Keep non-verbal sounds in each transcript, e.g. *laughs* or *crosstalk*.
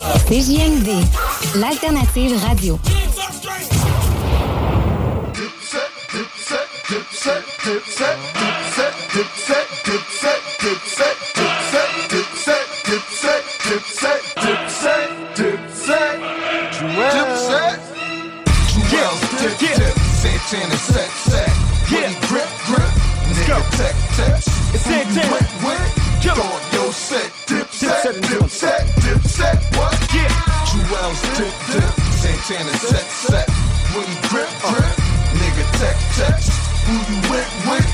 CJMD, l'alternative radio. When he grip grip. Nigga tech tech. Who you went with?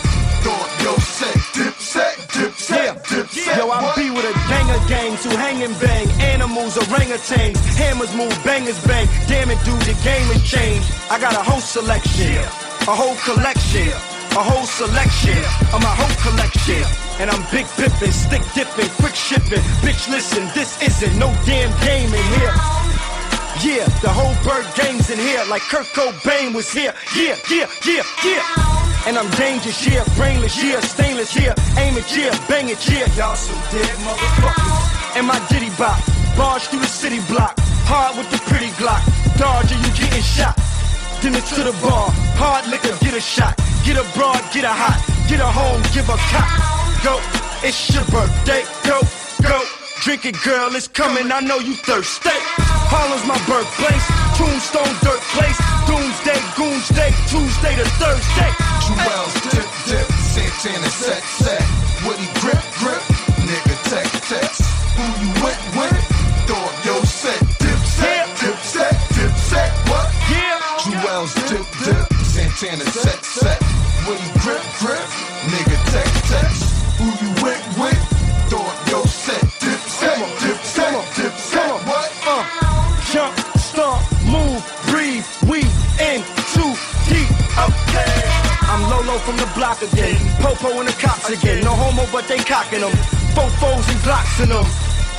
Thought yo set dip set dip set dip set. Yo, I What? be with a gang of gangs who hang and bang. Animals, orangutans, hammers move, bangers bang. Damn it, dude, the game has changed. I got a whole selection, a whole collection, a whole selection of my whole collection. And I'm big pippin', stick dipping, quick shipping. Bitch, listen, this isn't no damn game in here. Yeah, the whole bird gang's in here, like Kurt Cobain was here. Yeah, yeah, yeah, yeah. And I'm dangerous, yeah, brainless, yeah, stainless, yeah, aim it, yeah, bang it, yeah. Y'all some dead motherfuckers. And my ditty bop, barge through the city block, hard with the pretty Glock. Dodge you getting shot. Then it's to the bar, hard liquor, get a shot. Get a broad, get a hot, get a home, give a cop. Go, it's your birthday, go, go. Drink it, girl, it's coming, I know you thirsty. Harlem's my birthplace, tombstone, dirt place. Doomsday, goonsday, Tuesday to Thursday. Jewels dip dip. Santana set set. Woody grip grip. Nigga tech tech. Who you went with? Thought yo set dip set dip set dip set. What? Yeah. Jewels dip dip. Santana set set. Woody grip grip. Nigga From the block again. Popo and the cops again. No homo, but they cocking them. Fofos and Glocks in them.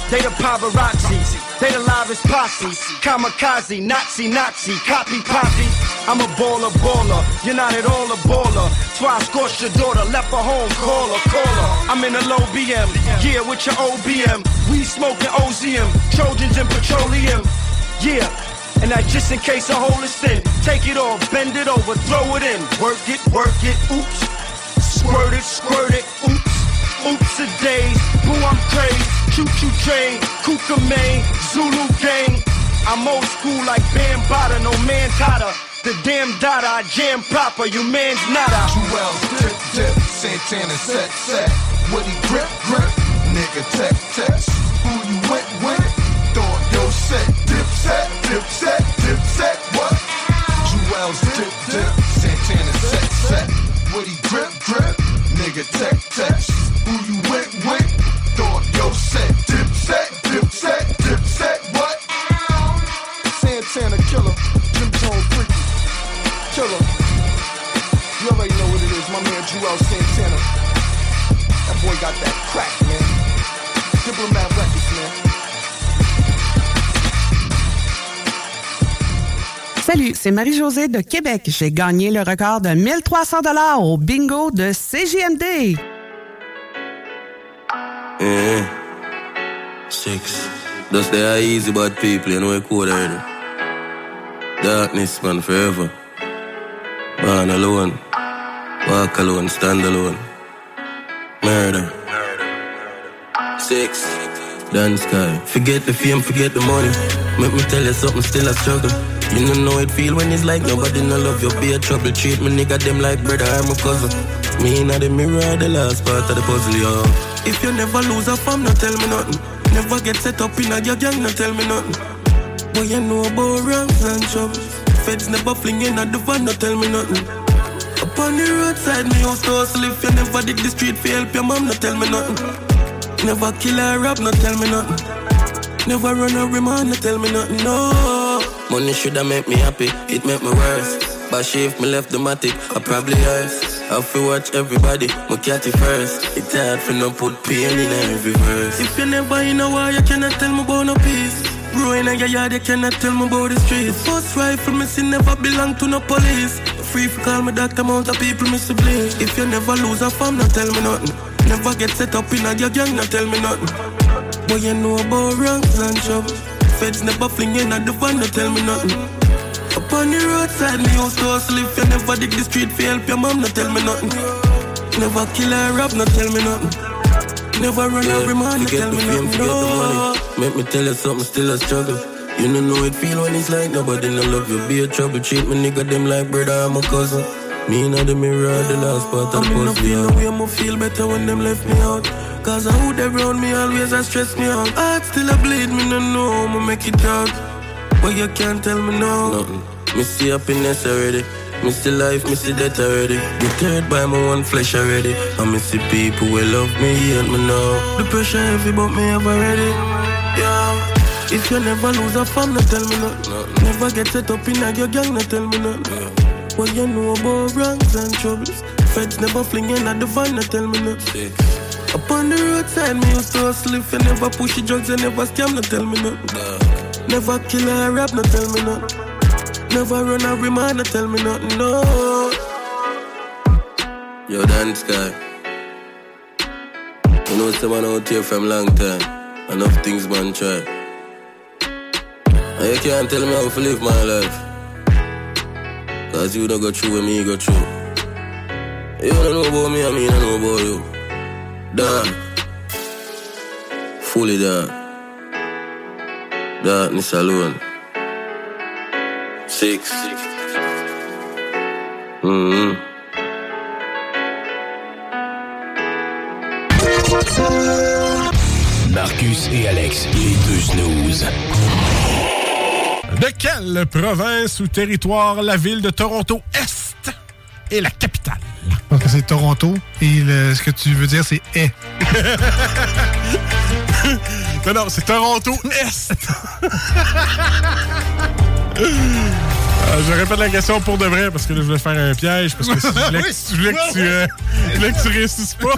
They the paparazzi. They the livest posse. Kamikaze, Nazi, Nazi, copy poppy. I'm a baller, baller. You're not at all a baller. I scorched your daughter. Left her home, call her, call her. I'm in a low BM. Yeah, with your OBM. We smoking OZM. Trojans and petroleum. Yeah. And that just in case a hole is thin. Take it off, bend it over, throw it in. Work it, work it, oops. Squirt it, squirt it, oops. Oops a days, boo I'm crazy. Choo choo train, Kuka main, Zulu gang. I'm old school like Bambada, no man Tata. The damn dada, I jam proper, you man's nada. Jewels dip dip. Santana set set. Woody grip grip. Nigga tech tech. Who you with? Dip set dip set. What? Jewels dip dip. Santana set set. Woody grip grip. Nigga tech tech. Who you went with? Thought yo set dip set dip set dip set. What? Santana killer, Jim Jones freaky. Killer. You already know what it is, my man Joel Santana. That boy got that crack, man. Diplomat Records, Salut, c'est Marie-Josée de Québec. J'ai gagné le record de 1300 dollars au bingo de CGMD. Yeah. Six. Just they easy bad people, you know we code already. Darkness man forever. Born alone. Walk alone, stand alone. Murder. Six. dance sky. Forget the fame, forget the money. Make me tell you something, still a struggle. You don't know it feel when it's like nobody no love you. Be a trouble, treat me nigga them like brother, I'm a cousin. Me in the mirror, the last part of the puzzle, yo. If you never lose a fam, no tell me nothing. Never get set up in a your gang, no tell me nothing. Boy, you know about wrongs and troubles. Feds never fling in at the van, no tell me nothing. Up on the roadside, me used to hustle. If you never did the street for help your mom, no tell me nothing. Never kill a rap, no tell me nothing. Never run a remand, no tell me nothing, no. Money shoulda make me happy, it make me worse. But if me left the matic, I probably hurts. I feel watch everybody, my catty first. It's hard for no put pain in every verse. If you never in a war, you cannot tell me about no peace. Growing in your yard, you cannot tell me about the streets. First rifle, me see never belong to no police. Free for call me doctor, amount of people, me bleed. If you never lose a fam, not tell me nothing. Never get set up in a your gang, not tell me nothing. But you know about wrongs and trouble. Feds never fling in at the van, not tell me nothing. Up on the roadside, me used to hustle. If you never dig the street for help your mom, not tell me nothing. Never kill a rap, no tell me nothing. Never run yeah, every man, not tell me fame, nothing. No. the money. Make me tell you something, still a struggle. You don't know it feel when it's like nobody no love you. Be a trouble, treat me nigga them like brother, I'm a cousin. Me in the mirror, the last part of the puzzle. I feel the way I'ma feel better when them left me out. Cause I who they around me always a stress me out. Heart still a bleed, me no know I'ma make it out. But you can't tell me no. Nothing. Me see happiness already. Me see life, me see death already. Deterred by my one flesh already. I me see people will love me, and me know. The pressure heavy, but me ever ready. Yeah. If you never lose a fam, no tell me nothing. No. Never get set up in a your gang, no tell me. Yeah. What you know about wrongs and troubles? Feds never fling in at the van, no tell me nothing. Up on the roadside, me used to hustle. If you never push the drugs, you never scam, no tell me nothing. No. Never kill a rap, no tell me nothing. Never run a remand, no tell me nothing, no. Yo, dance guy. You know someone out here from long time. Enough things man try. And you can't tell me how to live my life. Cause you don't go through with me go through. You don't know about me, I mean I know about you. Done. Fully done. Darkness alone. Six. Mm-hmm. Marcus et Alex, les deux snooze. De quelle province ou territoire la ville de Toronto Est est la capitale? Donc c'est Toronto et ce que tu veux dire c'est est. *laughs* non, non, c'est Toronto Est. *laughs* Ah, je répète la question pour de vrai parce que là, je voulais faire un piège parce que si je voulais, *laughs* que, tu, euh, voulais que tu réussisses pas.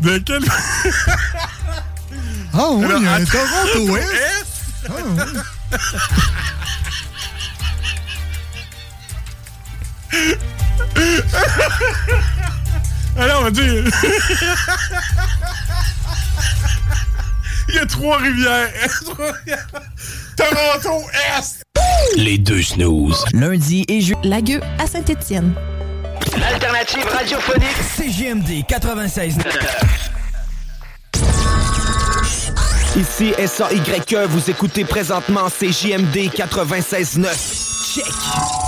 de quelle. Oh oui, il y a un Toronto Est. Oh, oui. *laughs* Alors, on va dire. *laughs* Il y a *laughs* trois rivières. Toronto Est. Les deux snooze. Lundi et jeudi. Lagueux à Saint-Étienne. L'alternative radiophonique. CGMD 96. Ici SAYE, vous écoutez présentement CJMD 96.9. Check.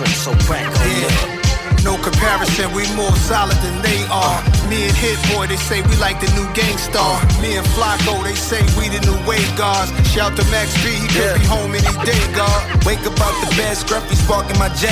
Entrance, so crack on up. No comparison, we more solid than they are. Me and Hit Boy, they say we like the new gangstar. Me and Flacco, they say we the new wave guards. Shout to Max B, he could be home any day, God. Wake up out the bed, scruffy sparking my J.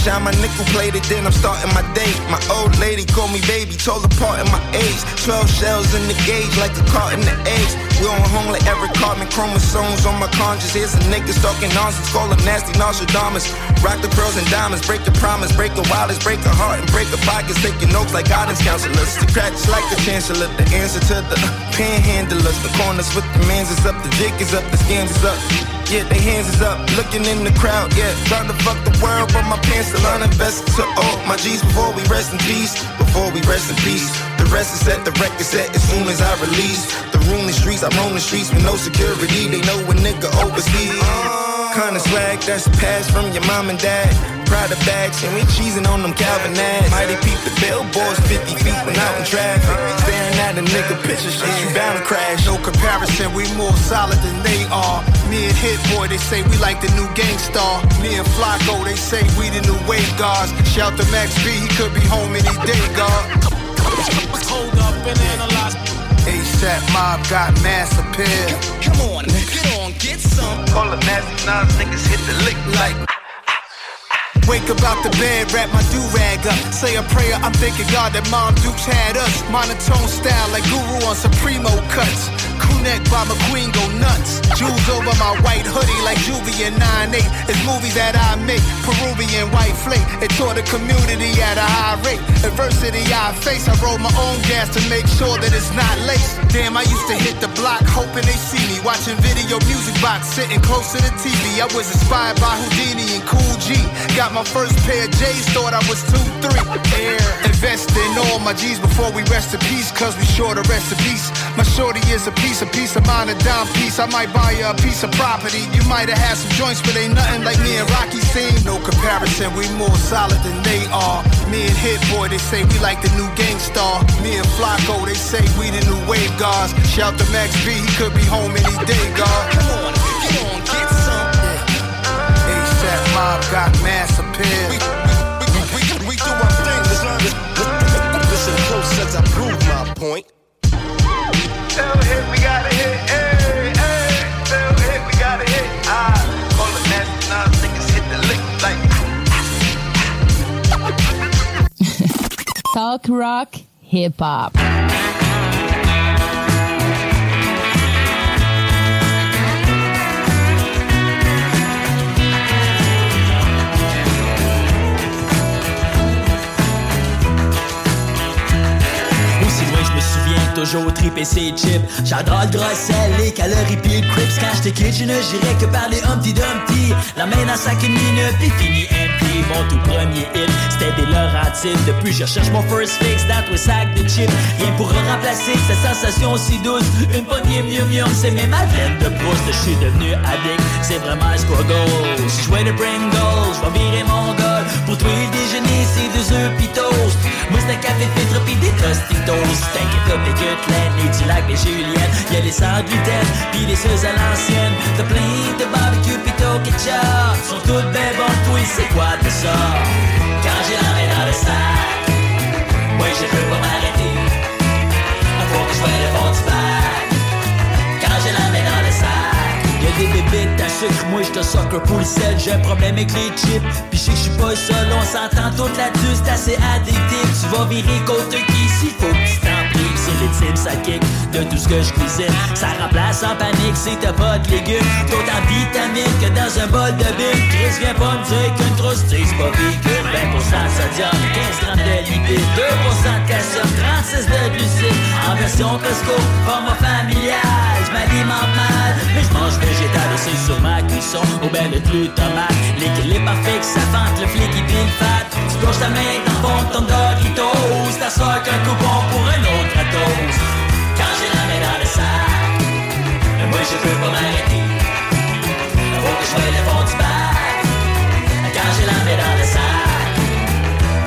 Shine my nickel plated, then I'm starting my day. My old lady called me baby, told apart in my age. 12 shells in the gauge, like a cart in the eggs. We on home like every carbon chromosomes on my conscience. Here's a niggas talking nonsense, call them nasty Nostradamus. Rock the pearls and diamonds, break the promise, break the wildest, break a heart and break the pockets. Taking notes like guidance counselors. The cracks like the chancellor, the answer to the *laughs* panhandlers. The corners with the mans is up, the jig is up, the scams is up. Yeah, they hands is up, looking in the crowd, yeah. Trying to fuck the world, but my pants still uninvested to all my G's before we rest in peace. Before we rest in peace. The rest is set, the record set as soon as I release. The room, the streets, I roam the streets with no security. They know a nigga overseas. Kinda swag that's passed from your mom and dad. Prada bags, and we cheesing on them Calvin ads. Mighty peep the billboards 50 feet when out in traffic. Staring at a nigga picture, shit, you bound to crash. No comparison, we more solid than they are. Me and Hit Boy, they say we like the new gangstar. Me and Flacco, they say we the new wave guards. Shout to Max B, he could be home any day, God. Hold up and analyze. ASAP mob got mass appeal. Come on, get on, get some. Call the nasty nines, niggas hit the lick like. Wake up out the bed, wrap my do-rag up. Say a prayer, I'm thanking God that Mom Dukes had us. Monotone style like Guru on Supremo cuts. Crew-neck by McQueen go nuts. Jewels over my white hoodie like Juvie and 9-8. It's movies that I make. Peruvian white flake. It taught the community at a high rate. Adversity I face, I roll my own gas to make sure that it's not laced. Damn, I used to hit the block hoping they see me. Watching video music box, sitting close to the TV. I was inspired by Houdini and Cool G. Got my first pair of J's, thought I was 2-3. Air. Invest in all my G's before we rest in peace, cause we sure to rest in peace. My shorty is a piece, a piece of mine, a dime piece. I might buy you a piece of property. You might have had some joints, but ain't nothing like me and Rocky seen. No comparison, we more solid than they are. Me and Hit Boy, they say we like the new gangstar. Me and Flacco, they say we the new wave guards. Shout to Max B, he could be home any day, God. Come on, mob got mass appeal. We, we, we, we, we do our thing, son. Listen close as I prove my point. Tell hit, we gotta hit, hey, hey. Tell hit, we gotta hit. Ah, call the nasty nines, niggas hit the lick like. Talk rock, hip hop. Toujours triper ses chips J'adore le gros sel, les calories pis le crips Quand j'étais kid je ne girais que par les Humpty Dumpty. La main dans sa une minute puis fini empty Mon tout premier hit c'était des Laurentides. Depuis je cherche mon first fix dans tous sac de chips. Rien pour remplacer cette sensation si douce. Une poignée mieux mieux c'est même ma veine de Proust Je suis devenu addict, c'est vraiment un struggle Si je de Pringles, je vais virer mon goal Pour toi le déjeuner c'est deux œufs pis toast. C'est un café filtre pis des tostitos. T'inquiète les gutelaines, les Juliennes. Y'a les pis les à l'ancienne. T'as plein de barbecue pis t'au ketchup. Sont toutes ben bonnes, toi c'est quoi de ça? Quand j'ai la main dans le sac Moi je peux pas m'arrêter. Faut que je vois le fond du bac. Quand j'ai la main dans le sac Y'a des bébites à sucre, moi j'te sucker pour le sel. J'ai un problème avec les chips, pis je que j'suis pas seul. On s'entend toute là-dessus, c'est assez addictif. Tu vas virer contre qui s'il faut que tu C'est ça kick de tout ce que je cuisine. Ça remplace en panique si t'as pas de légumes. D'autant vitamines que dans un bol de bine Chris viens pas me dire qu'une trousse c'est pas véhicule. 20% de sodium, 15 grammes de lipides. 2% de calcium, 36 de glucides. En version Costco, format familial. Je m'alimente mal, mais je mange végétal aussi sur ma cuisson. Au bain de tomate L'équilibre parfait, que ça fente le flic et puis le fat Plonges ta main le fond ton Doritos. Ta soeur qu'un coupon pour un autre gratos Quand j'ai la main dans le sac Moi je peux pas m'arrêter. Faut que je voie le fond du bac. Quand j'ai la main dans le sac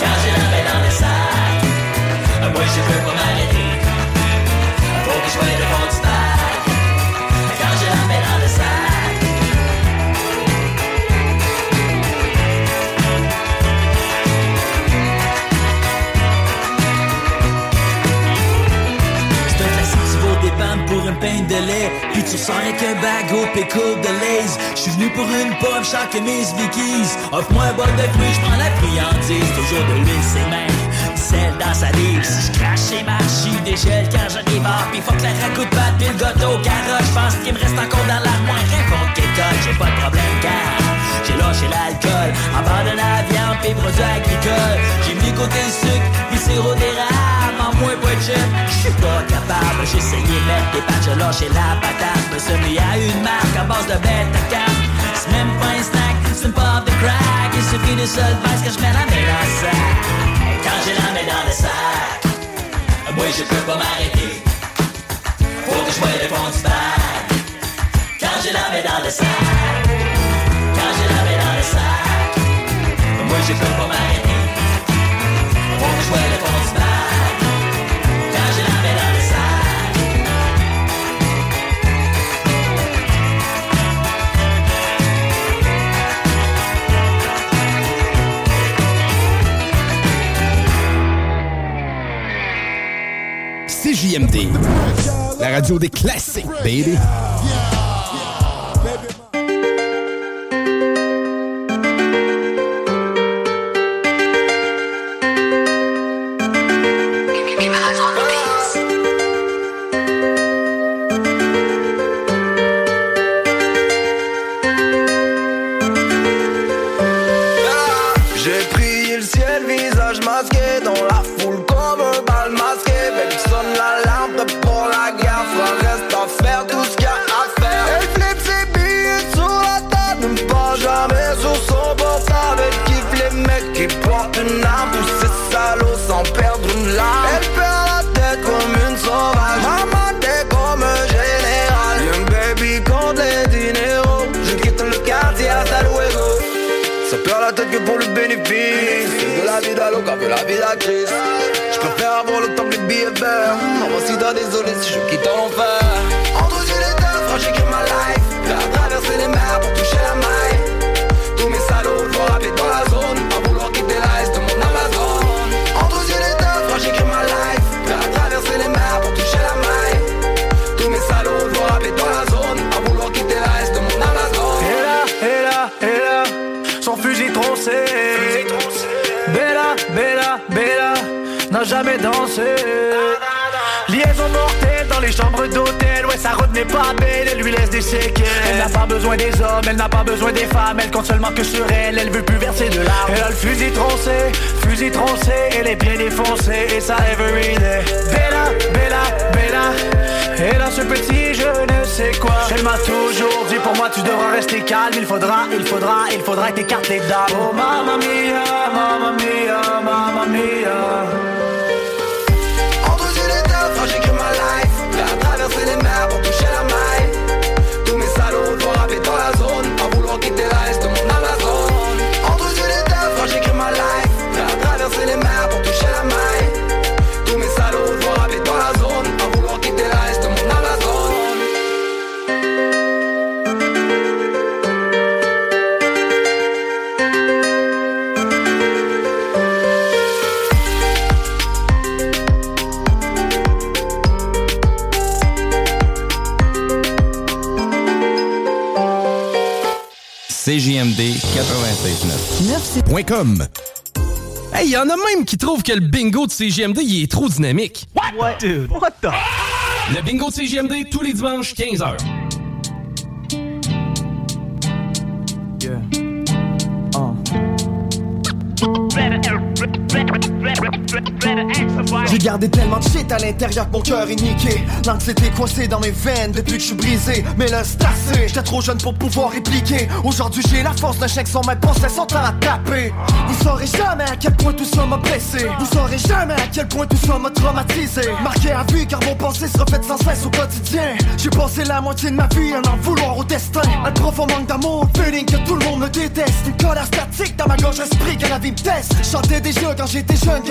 Quand j'ai la main dans le sac Moi je peux pas m'arrêter. Faut que je voie le fond du bac Puis tu ressors avec un bag au pickle de Lays. J'suis venu pour une pomme, chaque mes Vickies Offre-moi un bol de fruits, j'prends la friandise. Toujours de l'huile, c'est même sel dans sa livre Si j'crache chez Marchi, dégèle quand ai marre Puis faut que la ragoût de pâte, puis le gâteau au carotte. J'pense qu'il me reste encore dans l'armoire. De kékot J'ai pas de problème car j'ai lâché l'alcool. Abandonné la viande, puis produits J'ai de mettre des patchs, j'ai lâché la patate Me mis à une marque à base de bête à cap C'est même pas un snack, c'est une pop de crack. Il suffit de seul parce que je mets la main dans le sac. Quand j'ai la main dans le sac, moi je peux pas m'arrêter. Faut que je voie le fond du bac. Quand j'ai la main dans le sac, quand j'ai la main dans le sac, moi je peux pas m'arrêter. Faut que je voie le CJMD, la radio des classiques, baby. Je préfère avoir le temps que les billets verts. Maman si t'as désolé si je quitte en Liaison mortelle dans les chambres d'hôtel. Ouais, ça retenait pas belle, elle lui laisse des séquelles. Elle n'a pas besoin des hommes, elle n'a pas besoin des femmes. Elle compte seulement que sur elle, elle veut plus verser de larmes. Elle a le fusil troncé, fusil troncé, elle est bien défoncée. Et ça every day. Bella, Bella, Bella, elle a ce petit je ne sais quoi. Elle m'a toujours dit pour moi tu devras rester calme. Il faudra, il faudra, il faudra que t'écartes les dames. Oh mamma mia, mamma mia, mamma mia. CJMD 96.9.com. Hey, y en a même qui trouvent que le bingo de CJMD il est trop dynamique. What? Dude, what the? Le bingo de CJMD tous les dimanches 15h. Yeah. J'ai gardé tellement de shit à l'intérieur que mon cœur est niqué L'anxiété coincée dans mes veines depuis que je suis brisé. Mais là c'est j'étais trop jeune pour pouvoir répliquer. Aujourd'hui j'ai la force d'un chien que son maître pensait son temps à taper. Vous saurez jamais à quel point tout ça m'a blessé. Vous saurez jamais à quel point tout ça m'a traumatisé. Marqué à vie car mon pensée se reflète sans cesse au quotidien. J'ai passé la moitié de ma vie à en vouloir au destin. Un profond manque d'amour, feeling que tout le monde me déteste. Une colère statique dans ma gorge esprit que la vie me teste Chantais déjà quand j'étais jeune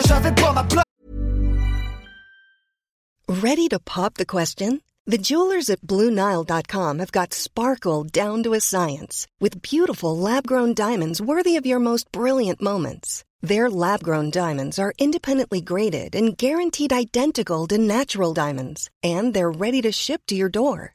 Ready to pop the question? The jewelers at BlueNile.com have got sparkle down to a science with beautiful lab grown diamonds worthy of your most brilliant moments. Their lab grown diamonds are independently graded and guaranteed identical to natural diamonds, and they're ready to ship to your door.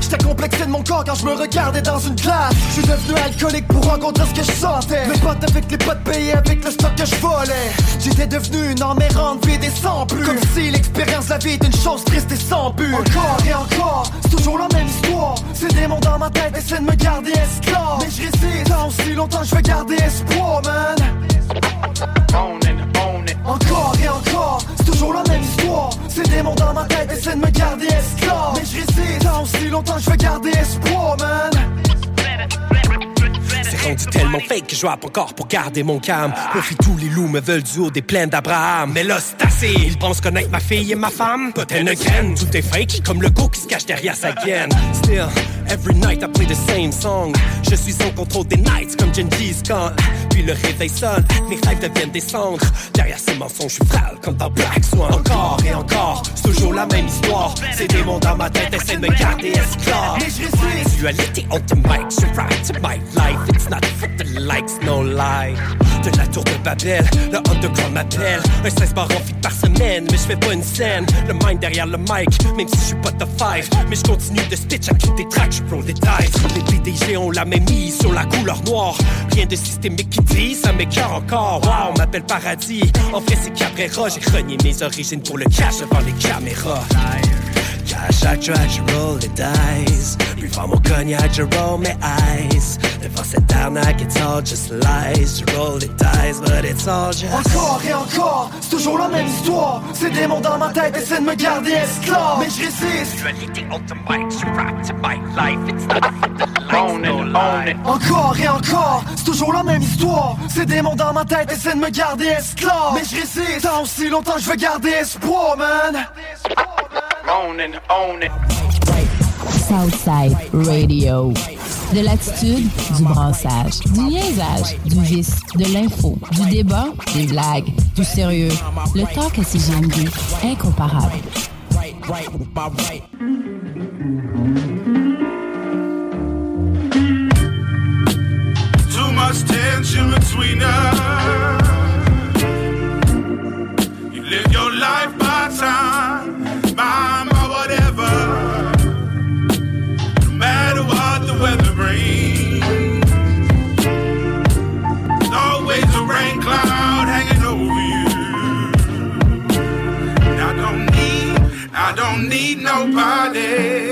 J'étais complexé de mon corps quand je me regardais dans une glace Je suis devenu alcoolique pour rencontrer ce que je sentais. Mes potes avec les potes payés avec le stock que je volais. J'étais devenu une emmerdante vide et sans plus. Comme si l'expérience la vie est une chose triste et sans but. Encore et encore, c'est toujours la même histoire. Ces démons dans ma tête essaient de me garder esclave. Mais je résiste aussi longtemps je vais garder espoir man encore et encore, c'est toujours la même histoire. Ces démons dans ma tête essaient de me garder esclave Mais je résiste tant aussi longtemps je veux garder espoir man C'est rendu tellement fake que je rappe encore pour garder mon calme. Profite tous les loups me veulent du haut des plaines d'Abraham. Mais là, c'est assez. Ils pensent connaître ma fille et ma femme. Pas elles ne graine. Tout est fake, comme le go qui se cache derrière sa gaine. Still, every night I play the same song. Je suis en contrôle des nights comme Gengis Khan. Puis le réveil sonne, mes rêves deviennent des cendres. Derrière ces mensonges, je suis frêle comme dans Black Swan. Encore et encore, c'est toujours la même histoire. Ces démons dans ma tête essaient de me garder esclave. Mais je. Dualité on the mic, je ride to my life. It's not for the likes, no lie. De la tour de Babel, le underground m'appelle. Un 16 bar en par semaine, mais je fais pas une scène. Le mind derrière le mic, même si je suis pas de five. Mais je continue de stitch à toutes des tracks, je pro détails. Les PDG ont la même mise sur la couleur noire. Rien de systémique qui dit, ça m'écœure encore. Wow, on m'appelle paradis. En vrai, c'est Cabrera. J'ai renié mes origines pour le cash devant les caméras. Cash, I try to roll the dice. Before mon cognac, je roll my eyes. Devant cette arnaque, it's all just lies. Je roll the dice, but it's all just. Encore et encore, c'est toujours la même histoire Ces démons dans ma tête essaient de me garder esclave Mais je résiste. Encore et encore, c'est toujours la même histoire Ces démons dans ma tête essaient de me garder esclave Mais je résiste tant aussi longtemps que je veux garder espoir man It. Southside Radio. De l'attitude, du brassage, du niaisage, du vice, de l'info, du débat, des blagues, du sérieux. Le talk à CGMD, incomparable. Too much tension between us. Nobody.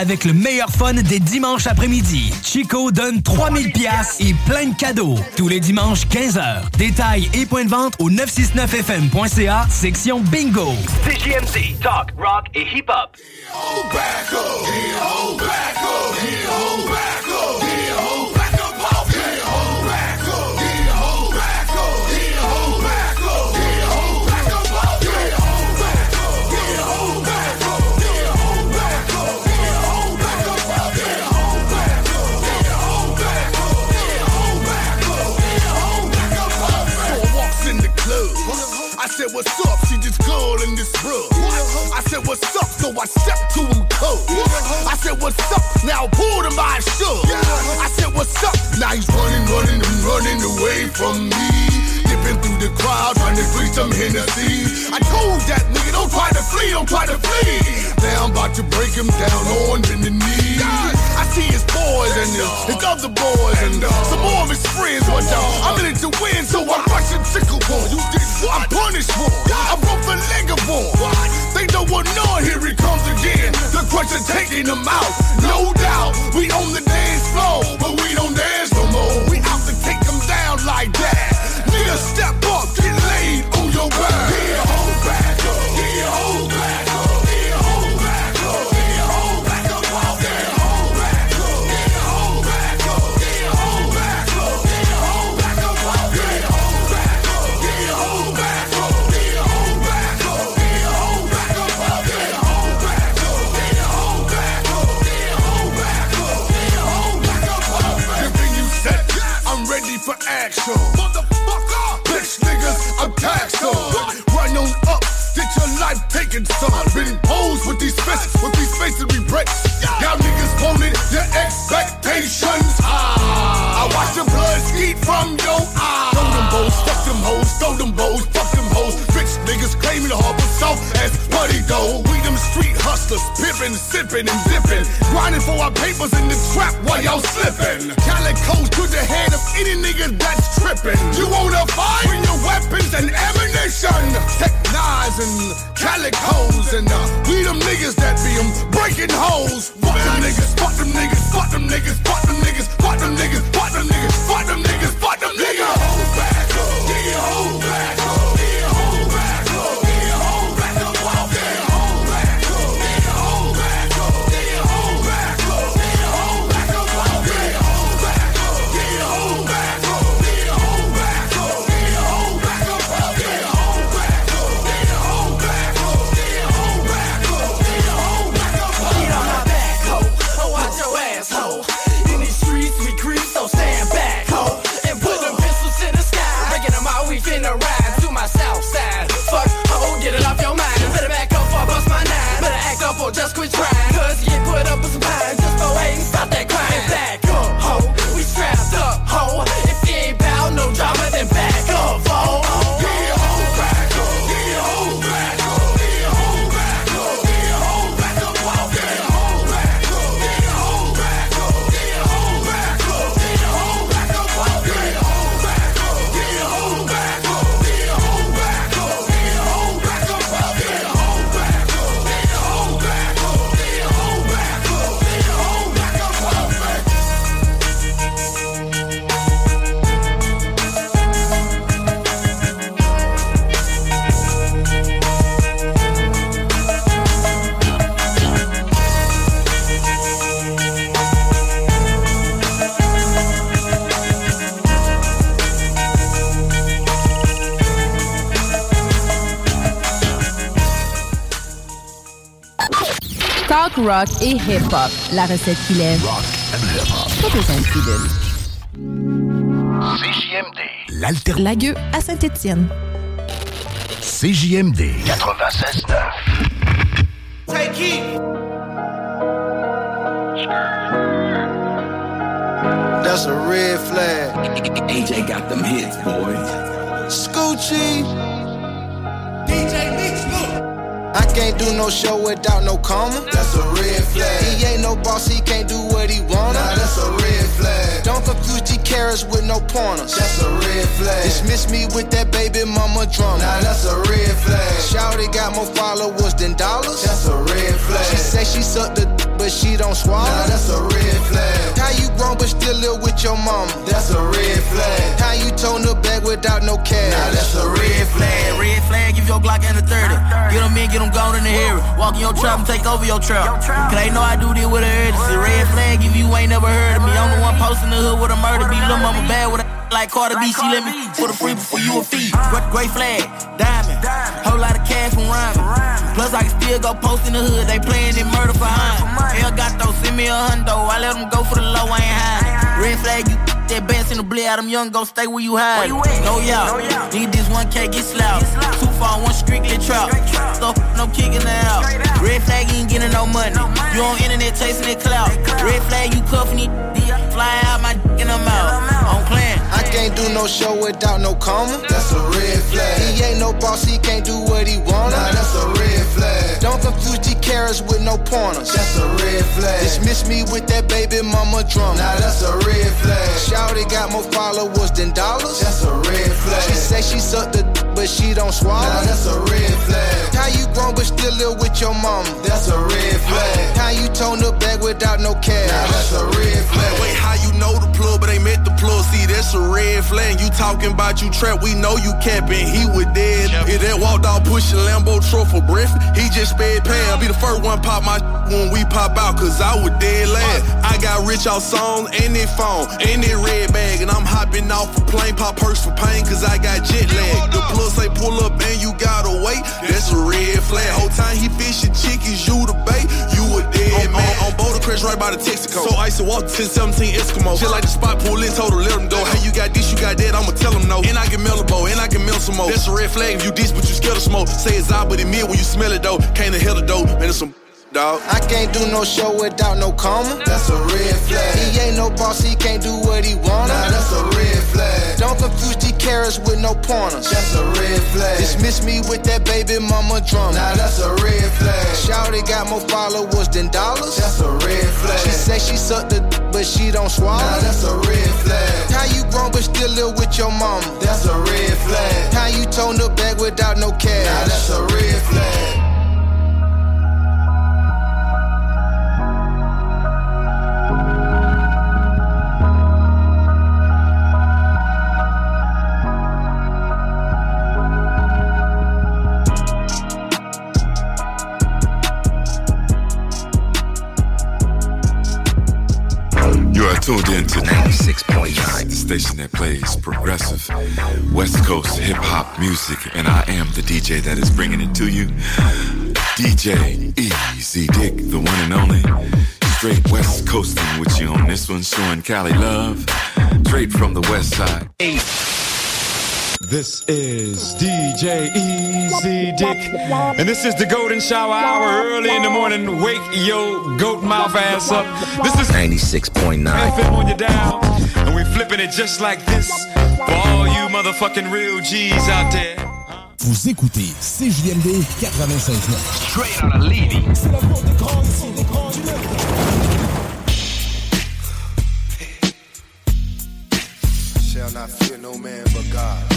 avec le meilleur fun des dimanches après-midi. Chico donne 3000 pièces et plein de cadeaux tous les dimanches 15h. Détails et points de vente au 969fm.ca section bingo. CJMD, talk, rock et hip hop. said, What's up? She just girl in this rug. I said, What's up? So I stepped to him cold. I said, What's up? Now pull him by his. I said, What's up? Now he's running, running, and running away from me. Dipping through the crowd, trying to free some Hennessy flee, don't try to flee. Now I'm about to break him down on bending knees. I see his boys and his, other boys and some more of his friends. What? I'm in it to win, so I rush and tickle for. You did what? I punish for. I broke the leg of war. They know what on, here he comes again. The crutch is taking him out, no doubt. We on the dance floor, but we don't dance no more. We have to take him down like that. Nigga, step up, get laid on your back. Yeah. for action. Motherfucker! Bitch niggas, I'm taxed on. Run on up, get your life taken, son. Been posed with these fists, with these faces we break. Y'all niggas want it, hustlers pimping, sipping, and dipping. Grinding for our papers in the trap while y'all slipping. Calico to the head of any nigga that's tripping. You wanna fight? Bring your weapons and ammunition. Tech and calicos and uh, we them niggas that be them breaking holes. Fuck them niggas, fuck them niggas, fuck them niggas, fuck them niggas, fuck them niggas, fuck them niggas, fuck them niggas, fuck them niggas. Fuck them niggas. Fuck them niggas. Fuck them niggas. Fuck them niggas. Rock et hip-hop. La recette qui lève. Pas besoin de pilule. CJMD. L'alter... Lagueux à Saint-Étienne. CJMD 96.9. Take it. That's a red flag. AJ got them hits, boy. Scoochie. DJ. I can't do no show without no comma. That's a red flag. He ain't no boss, he can't do what he wanna. Nah, that's a red flag. Don't confuse G carrots with no pointers. That's a red flag. Dismiss me with that baby mama drama. Nah, that's a red flag. Shouty got more followers than dollars. That's a red flag. She say she sucked the but she don't swallow. Nah, that's a red flag. How you grown but still live with your mama? That's a red flag. How you tone the bag without no cash? Nah, that's a red flag. Red flag, give your Glock and a 30. Get them in, get them gone in the area. Walk in your trap and take over your trap. Cause they know I do this with a urgency. Red flag, if you ain't never heard of me. I'm the one posting the hood with a murder beat. Lil' mama bad with a like Cardi B. She let me for the free before you a fee. Great, great flag, diamond. Whole lot of cash from rhyming. Plus, I can still go post in the hood. They playing in murder for high. got Gato, send me a hundo. I let them go for the low, I ain't high. Red flag, you that bass in the blade, them young go stay where you hide. No y'all, need this 1K, get slapped. Two far, one strictly trap. Stuff, no kicking it out. Red flag, you ain't getting no money. You on internet chasing that clout. Red flag, you cuffing it. Fly out my dick in the mouth. I'm playing. Can't do no show without no comma. That's a red flag. He ain't no boss, he can't do what he wanna. Nah, that's a red flag. Don't confuse G carrots with no pointers. That's a red flag. Dismiss me with that baby mama drama. Nah, that's a red flag. Shouty got more followers than dollars. That's a red flag. She say she sucked the but she don't swallow. Nah, that's a red flag. How you grown but still live with your mama? That's a red flag. How you tone the bag without no cash? Nah, that's a red flag. Wait, how you know the plug, but ain't met the plug? See, that's a red flag. You talking about you trap, we know you capping. He was dead. If that walked out pushing Lambo truck for breath, he just sped Pam. Be the first one pop my *laughs* when we pop out, cause I was dead last. I got rich off songs and that phone and that red bag, and I'm hopping off a plane, pop purse for pain, cause I got jet lag. The plug say pull up and you gotta wait, that's a red flag. Whole time he fishing chickens, you the bait, you a dead man. On, on Boulder Crest right by the Texaco. So I used to walk 1017 Eskimo. Shit like the spot pull in, told her let him go. Hey, you got this, you got that, I'ma tell him no. And I can bow, and I can mail some more. That's a red flag if you diss, but you scared of smoke. Say it's out, but it mid when you smell it though. Can't the dough, man, it's some dog. I can't do no show without no comma. That's a red flag. He ain't no boss, he can't do what he wanna. Nah, that's a red flag. Don't confuse G carrots with no pointers. That's a red flag. Dismiss me with that baby mama drama. Nah, that's a red flag. Shouty got more followers than dollars. That's a red flag. She say she sucked the d- but she don't swallow. Nah, that's a red flag. How you grown but still live with your mama? That's a red flag. How you tone the bag without no cash? Nah, that's a red flag. Tuned in to 96.9, the station that plays progressive West Coast hip hop music, and I am the DJ that is bringing it to you. DJ Easy Dick, the one and only. Straight West Coasting with you on this one, showing Cali love. Straight from the West Side. This is DJ Easy Dick, and this is the Golden Shower Hour early in the morning. Wake your goat mouth ass up. This is 96.9 FM on your dial, and we flipping it just like this for all you motherfucking real G's out there. Vous écoutez CJMD 96.9. Straight out of Lévis. C'est la voix des grands ici, des grands du Shall not fear no man but God.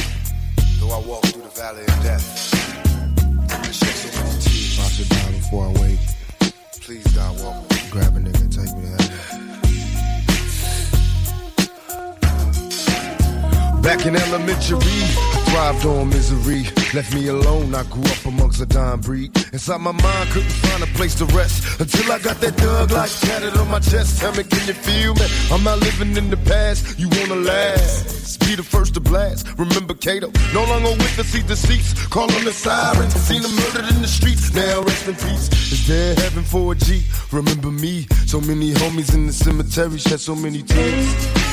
Though I walk through the valley of death. I shed so many tears. I should die before I wake. Please, God, walk with me. Grab a nigga and take me to heaven. Back in elementary, thrived on misery. Left me alone, I grew up amongst a dying breed. Inside my mind, couldn't find a place to rest. Until I got that thug like tatted on my chest. Tell me, can you feel me? I'm not living in the past, you wanna last. Be the first to blast. Remember Kato, no longer with the seat deceits. Call on the siren, seen him murdered in the streets. Now rest in peace. Is there heaven for a G? Remember me, so many homies in the cemetery shed so many tears.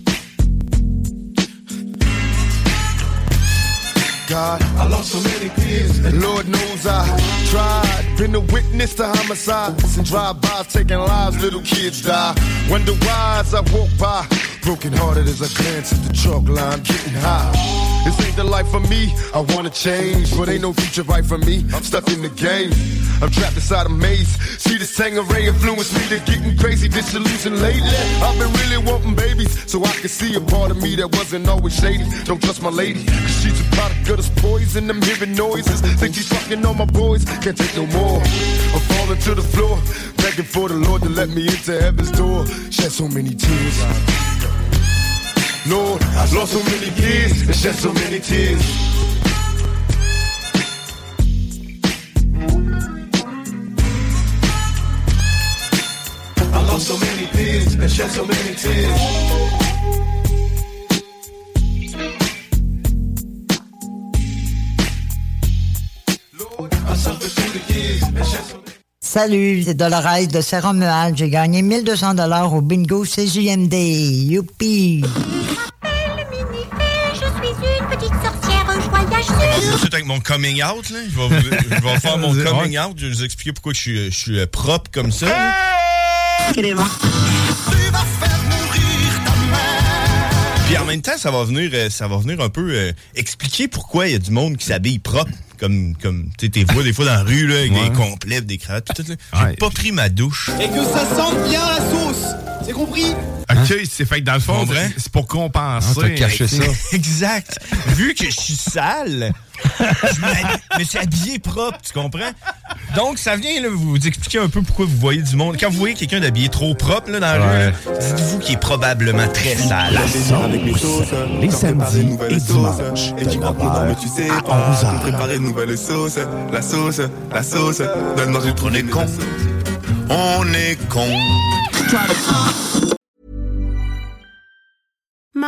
God, I lost so many peers. And Lord knows I tried. Been a witness to homicides and drive-bys taking lives. Little kids die. Wonder why as I walk by. Broken hearted as I glance at the chalk line, getting high. This ain't the life for me. I wanna change, but ain't no future right for me. I'm stuck in the game. I'm trapped inside a maze. See this Tanqueray influence me to getting crazy, disillusioned lately. I've been really wanting babies, so I can see a part of me that wasn't always shady. Don't trust my lady, cause she's a product of this poison. I'm hearing noises. Think she's fucking on my boys. Can't take no more. I'm falling to the floor, begging for the Lord to let me into heaven's door. Shed so many tears. Lost so many and shed so many tears. So many and Salut, c'est Dolores de Saint-Romuald. J'ai gagné 1200 dollars au bingo CJMD. Youpi! Avec mon coming out, là. Je vais, vous- je vais faire mon *laughs* coming out. Je vais vous expliquer pourquoi je suis, je suis euh, propre comme ça. Puis en même temps, ça va venir, euh, ça va venir un peu euh, expliquer pourquoi il y a du monde qui s'habille propre. Comme, comme tu sais, t'es vois des fois dans la rue, là, avec Ouais. des complets, des cravates, tout, tout, là. J'ai pas pris ma douche. Et que ça sente bien la sauce. C'est compris? Ok, c'est fait que dans le fond, c'est pour compenser. Ah, t'as caché ça. *laughs* exact. Vu que je suis sale, je me suis habillé propre, tu comprends? Donc, ça vient là, vous expliquer un peu pourquoi vous voyez du monde. Quand vous voyez quelqu'un d'habillé trop propre là, dans la rue, dites-vous qu'il est probablement très sale. Les samedis et dimanches, Et tu crois que non, mais tu sais à pas 11 heures. nous préparer une nouvelle sauce, la sauce, la sauce. Donne-moi une On est con. On est con. try to.